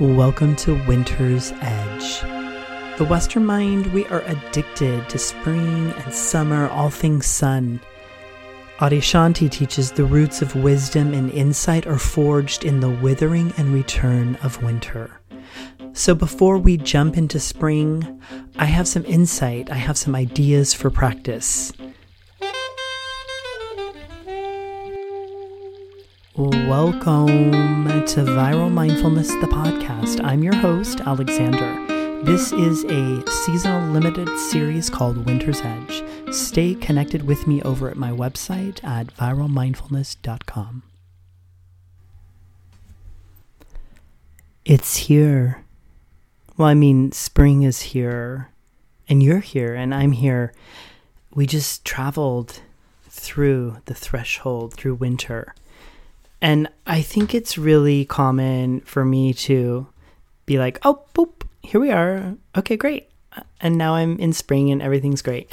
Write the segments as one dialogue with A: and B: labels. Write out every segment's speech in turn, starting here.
A: Welcome to Winter's Edge. The Western mind, we are addicted to spring and summer, all things sun. Adyashanti teaches the roots of wisdom and insight are forged in the withering and return of winter. So before we jump into spring, I have some insight, I have some ideas for practice. Welcome to Viral Mindfulness, the podcast. I'm your host, Alexander. This is a seasonal limited series called Winter's Edge. Stay connected with me over at my website at viralmindfulness.com. It's here. Well, I mean, spring is here, and you're here, and I'm here. We just traveled through the threshold, through winter and I think it's really common for me to be like, oh, boop, here we are. Okay, great. And now I'm in spring and everything's great.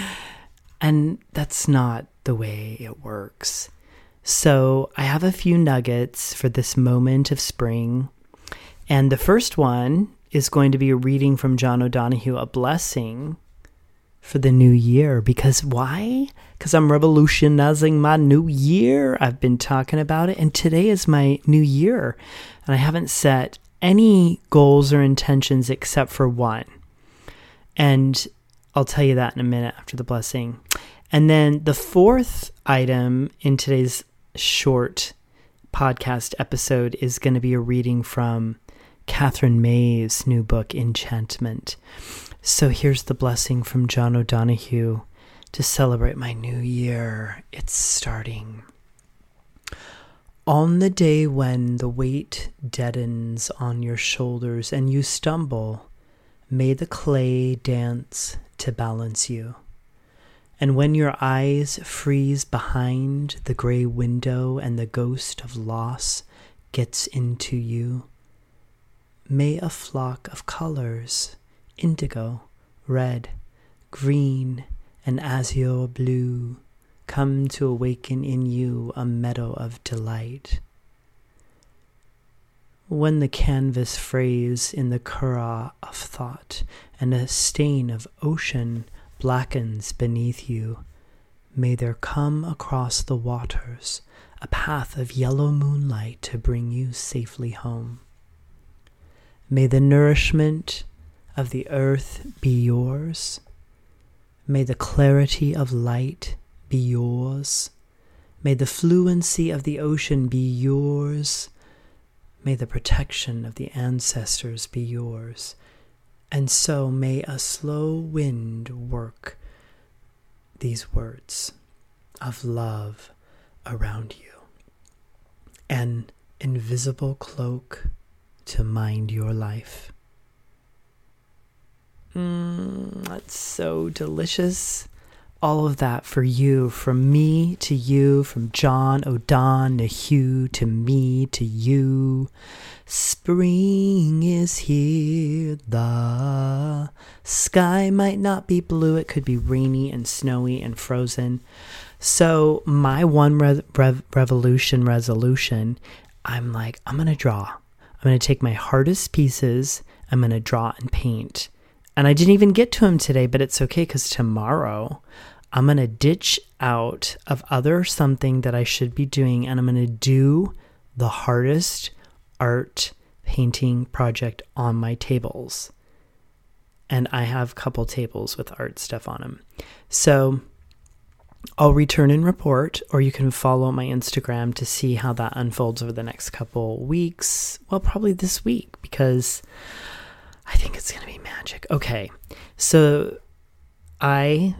A: and that's not the way it works. So I have a few nuggets for this moment of spring. And the first one is going to be a reading from John O'Donohue, A Blessing for the new year. Because why? Because I'm revolutionizing my new year. I've been talking about it, and today is my new year. And I haven't set any goals or intentions except for one. And I'll tell you that in a minute after the blessing. And then the fourth item in today's short podcast episode is going to be a reading from Katherine May's new book, Enchantment. So here's the blessing from John O'Donohue to celebrate my new year. It's starting. On the day when the weight deadens on your shoulders and you stumble, may the clay dance to balance you. And when your eyes freeze behind the gray window and the ghost of loss gets into you, may a flock of colors indigo, red, green, and azure blue come to awaken in you a meadow of delight. When the canvas frays in the curragh of thought and a stain of ocean blackens beneath you, may there come across the waters a path of yellow moonlight to bring you safely home. May the nourishment of the earth be yours. May the clarity of light be yours. May the fluency of the ocean be yours. May the protection of the ancestors be yours. And so may a slow wind work these words of love around you. An invisible cloak to mind your life. Mmm, that's so delicious. All of that for you, from me to you, from John O'Donohue to me to you. Spring is here. The sky might not be blue, it could be rainy and snowy and frozen. So, my one re- rev- revolution resolution, I'm like, I'm going to draw. I'm going to take my hardest pieces, I'm going to draw and paint and I didn't even get to him today, but it's okay because tomorrow I'm going to ditch out of other something that I should be doing and I'm going to do the hardest art painting project on my tables. And I have a couple tables with art stuff on them. So I'll return and report, or you can follow my Instagram to see how that unfolds over the next couple weeks. Well, probably this week because I think it's going to be magic. Okay. So I,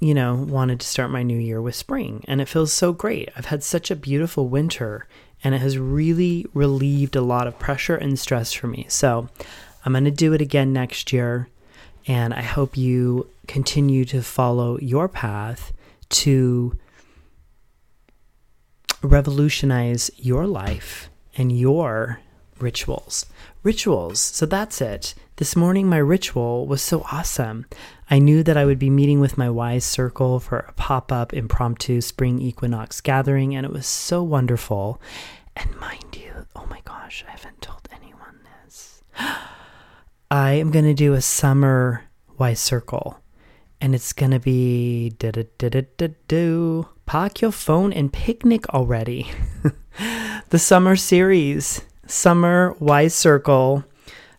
A: you know, wanted to start my new year with spring, and it feels so great. I've had such a beautiful winter, and it has really relieved a lot of pressure and stress for me. So I'm going to do it again next year, and I hope you continue to follow your path to revolutionize your life and your rituals. Rituals. So that's it. This morning, my ritual was so awesome. I knew that I would be meeting with my Wise Circle for a pop up impromptu spring equinox gathering, and it was so wonderful. And mind you, oh my gosh, I haven't told anyone Yes. I am going to do a summer Y circle. And it's going to be da da da da da do. Pack your phone and picnic already. the summer series, Summer wise Circle.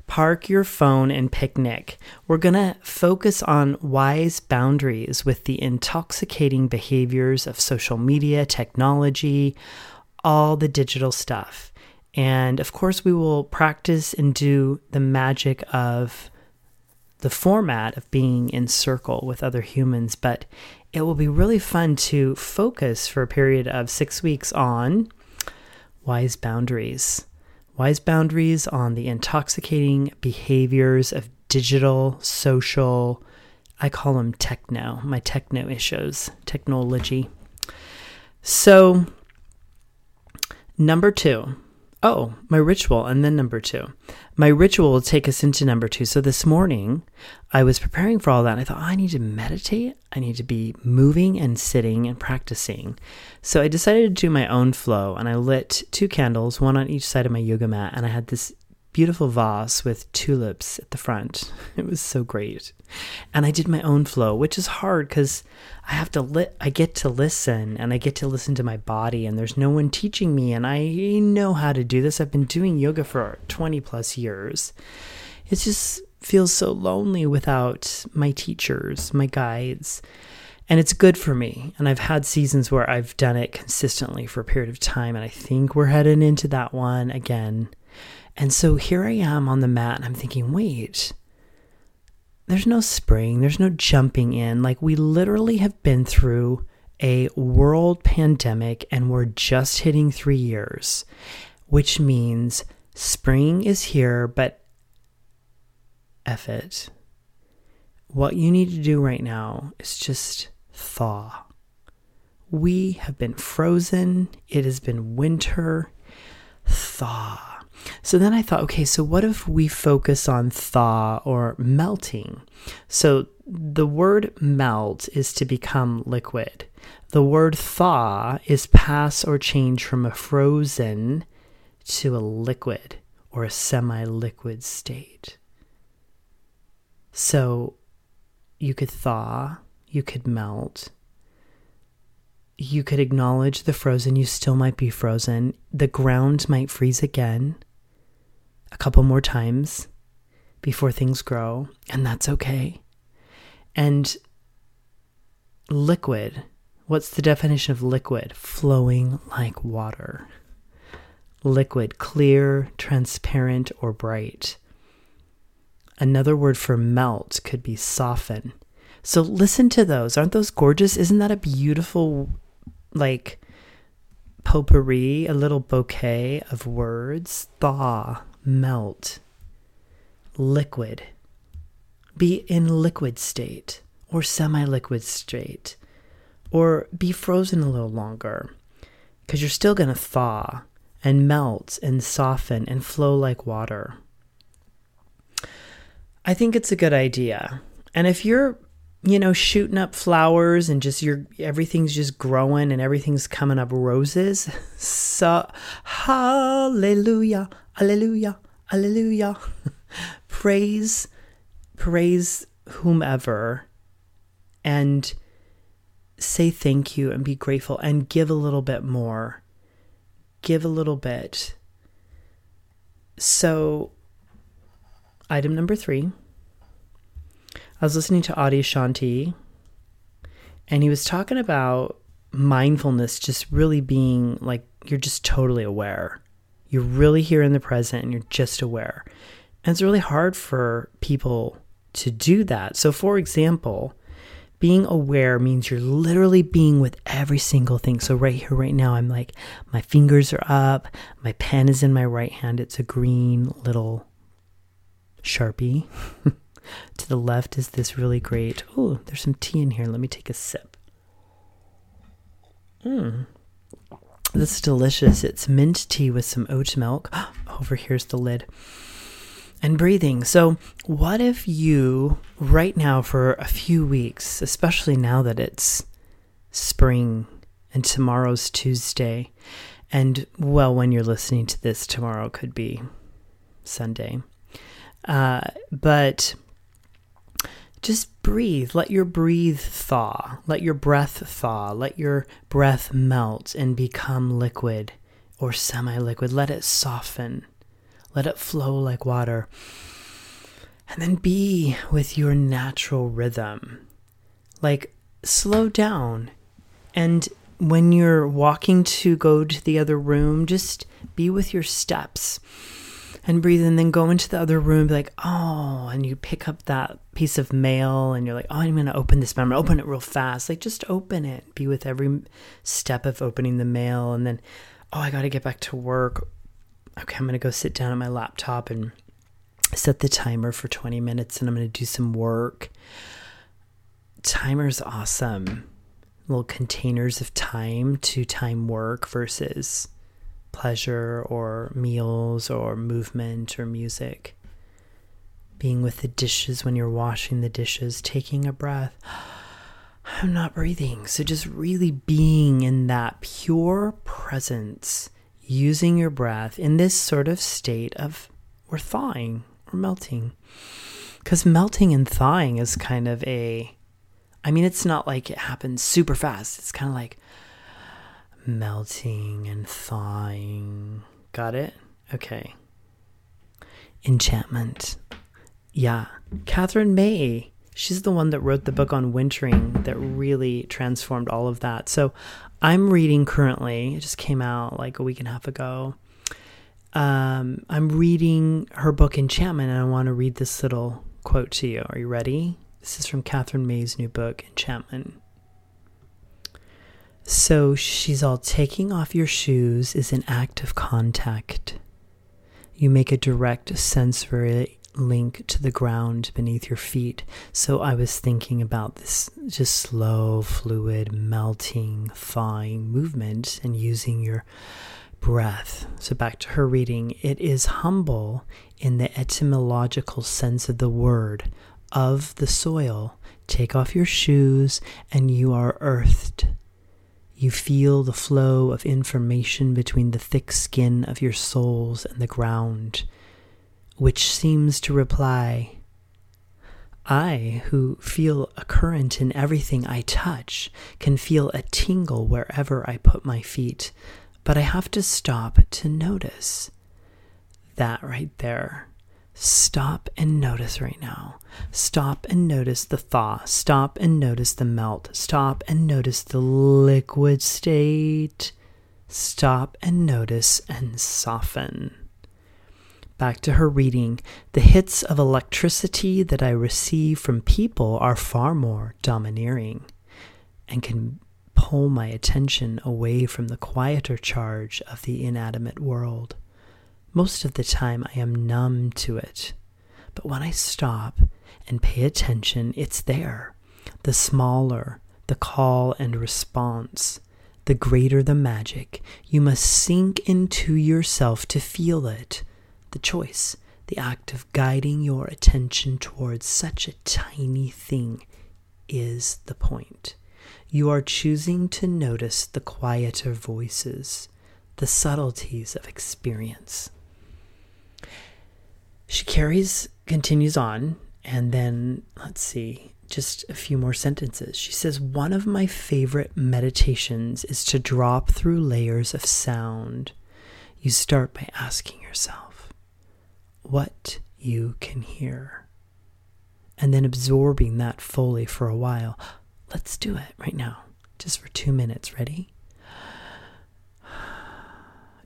A: Park your phone and picnic. We're going to focus on wise boundaries with the intoxicating behaviors of social media, technology, all the digital stuff. And of course, we will practice and do the magic of the format of being in circle with other humans, but it will be really fun to focus for a period of six weeks on wise boundaries. Wise boundaries on the intoxicating behaviors of digital, social, I call them techno, my techno issues, technology. So, number two, oh, my ritual, and then number two. My ritual will take us into number two. So this morning, I was preparing for all that. I thought, oh, I need to meditate. I need to be moving and sitting and practicing. So I decided to do my own flow, and I lit two candles, one on each side of my yoga mat, and I had this beautiful vase with tulips at the front. It was so great. And I did my own flow, which is hard because I have to lit I get to listen and I get to listen to my body and there's no one teaching me and I know how to do this. I've been doing yoga for 20 plus years. It just feels so lonely without my teachers, my guides. And it's good for me. And I've had seasons where I've done it consistently for a period of time and I think we're heading into that one again. And so here I am on the mat and I'm thinking, wait, there's no spring, there's no jumping in. Like, we literally have been through a world pandemic and we're just hitting three years, which means spring is here, but F it. What you need to do right now is just thaw. We have been frozen, it has been winter. Thaw so then I thought, okay, so what if we focus on thaw or melting? So the word melt is to become liquid. The word thaw is pass or change from a frozen to a liquid or a semi liquid state. So you could thaw, you could melt, you could acknowledge the frozen, you still might be frozen. The ground might freeze again a couple more times before things grow, and that's okay. And liquid, what's the definition of liquid? Flowing like water. Liquid, clear, transparent, or bright. Another word for melt could be soften. So listen to those. Aren't those gorgeous? Isn't that a beautiful, like, potpourri, a little bouquet of words? Thaw, melt, liquid, be in liquid state or semi liquid state, or be frozen a little longer because you're still going to thaw and melt and soften and flow like water. I think it's a good idea. And if you're, you know, shooting up flowers and just your everything's just growing and everything's coming up roses, so hallelujah. Alleluia. Alleluia. praise, praise whomever and say thank you and be grateful and give a little bit more. Give a little bit. So, item number three I was listening to Adyashanti, and he was talking about mindfulness just really being like you're just totally aware. You're really here in the present and you're just aware. And it's really hard for people to do that. So, for example, being aware means you're literally being with every single thing. So, right here, right now, I'm like, my fingers are up, my pen is in my right hand. It's a green little Sharpie. to the left is this really great. Oh, there's some tea in here. Let me take a sip. Mmm. This is delicious. It's mint tea with some oat milk. Over here's the lid. And breathing. So, what if you, right now, for a few weeks, especially now that it's spring and tomorrow's Tuesday, and well, when you're listening to this, tomorrow could be Sunday. Uh, but just breathe. Let your breathe thaw. Let your breath thaw. Let your breath melt and become liquid or semi liquid. Let it soften. Let it flow like water. And then be with your natural rhythm. Like, slow down. And when you're walking to go to the other room, just be with your steps and breathe and then go into the other room like oh and you pick up that piece of mail and you're like oh i'm going to open this but i'm going to open it real fast. Like just open it. Be with every step of opening the mail and then oh i got to get back to work. Okay i'm going to go sit down at my laptop and set the timer for 20 minutes and i'm going to do some work. Timer's awesome. Little containers of time to time work versus pleasure or meals or movement or music. Being with the dishes when you're washing the dishes, taking a breath. I'm not breathing. So just really being in that pure presence, using your breath in this sort of state of we're thawing or melting. Because melting and thawing is kind of a, I mean, it's not like it happens super fast. It's kind of like, melting and thawing. Got it? Okay. Enchantment. Yeah. Katherine May. She's the one that wrote the book on wintering that really transformed all of that. So I'm reading currently, it just came out like a week and a half ago. Um, I'm reading her book Enchantment, and I want to read this little quote to you. Are you ready? This is from Katherine May's new book, Enchantment. So she's all taking off your shoes is an act of contact. You make a direct sensory link to the ground beneath your feet. So I was thinking about this just slow, fluid, melting, thawing movement and using your breath. So back to her reading. It is humble in the etymological sense of the word of the soil. Take off your shoes and you are earthed you feel the flow of information between the thick skin of your soles and the ground, which seems to reply, I, who feel a current in everything I touch, can feel a tingle wherever I put my feet, but I have to stop to notice. That right there Stop and notice right now. Stop and notice the thaw. Stop and notice the melt. Stop and notice the liquid state. Stop and notice and soften. Back to her reading. The hits of electricity that I receive from people are far more domineering and can pull my attention away from the quieter charge of the inanimate world. Most of the time, I am numb to it. But when I stop and pay attention, it's there. The smaller the call and response, the greater the magic. You must sink into yourself to feel it. The choice, the act of guiding your attention towards such a tiny thing, is the point. You are choosing to notice the quieter voices, the subtleties of experience she carries, continues on, and then let's see, just a few more sentences. She says, One of my favorite meditations is to drop through layers of sound. You start by asking yourself what you can hear, and then absorbing that fully for a while. Let's do it right now, just for two minutes. Ready?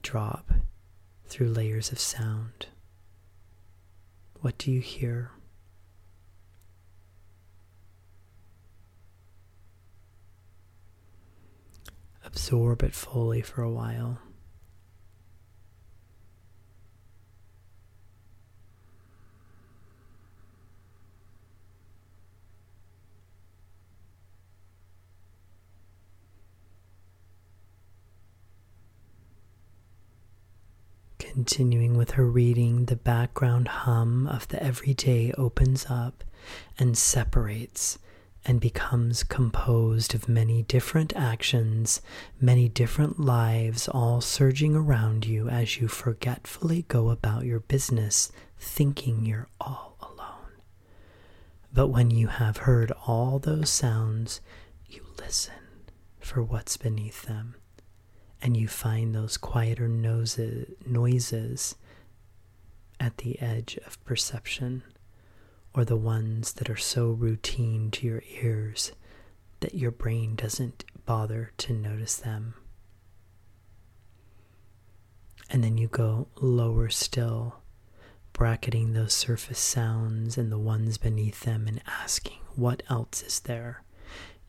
A: Drop through layers of sound. What do you hear? Absorb it fully for a while. Continuing with her reading, the background hum of the everyday opens up and separates and becomes composed of many different actions, many different lives, all surging around you as you forgetfully go about your business, thinking you're all alone. But when you have heard all those sounds, you listen for what's beneath them, and you find those quieter noses, noises at the edge of perception or the ones that are so routine to your ears that your brain doesn't bother to notice them. And then you go lower still, bracketing those surface sounds and the ones beneath them and asking, what else is there?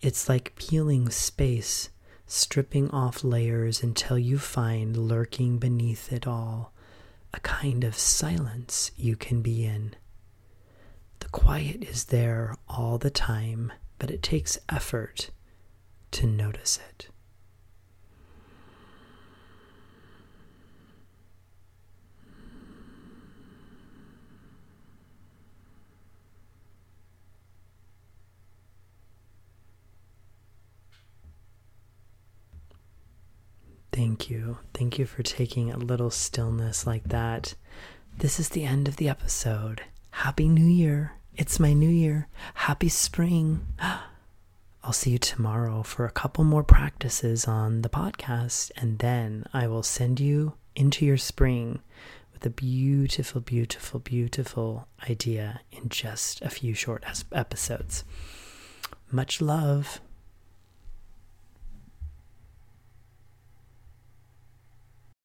A: It's like peeling space, stripping off layers until you find lurking beneath it all a kind of silence you can be in the quiet is there all the time, but it takes effort to notice it. Thank you. Thank you for taking a little stillness like that. This is the end of the episode. Happy New Year. It's my new year. Happy spring. I'll see you tomorrow for a couple more practices on the podcast, and then I will send you into your spring with a beautiful, beautiful, beautiful idea in just a few short episodes. Much love.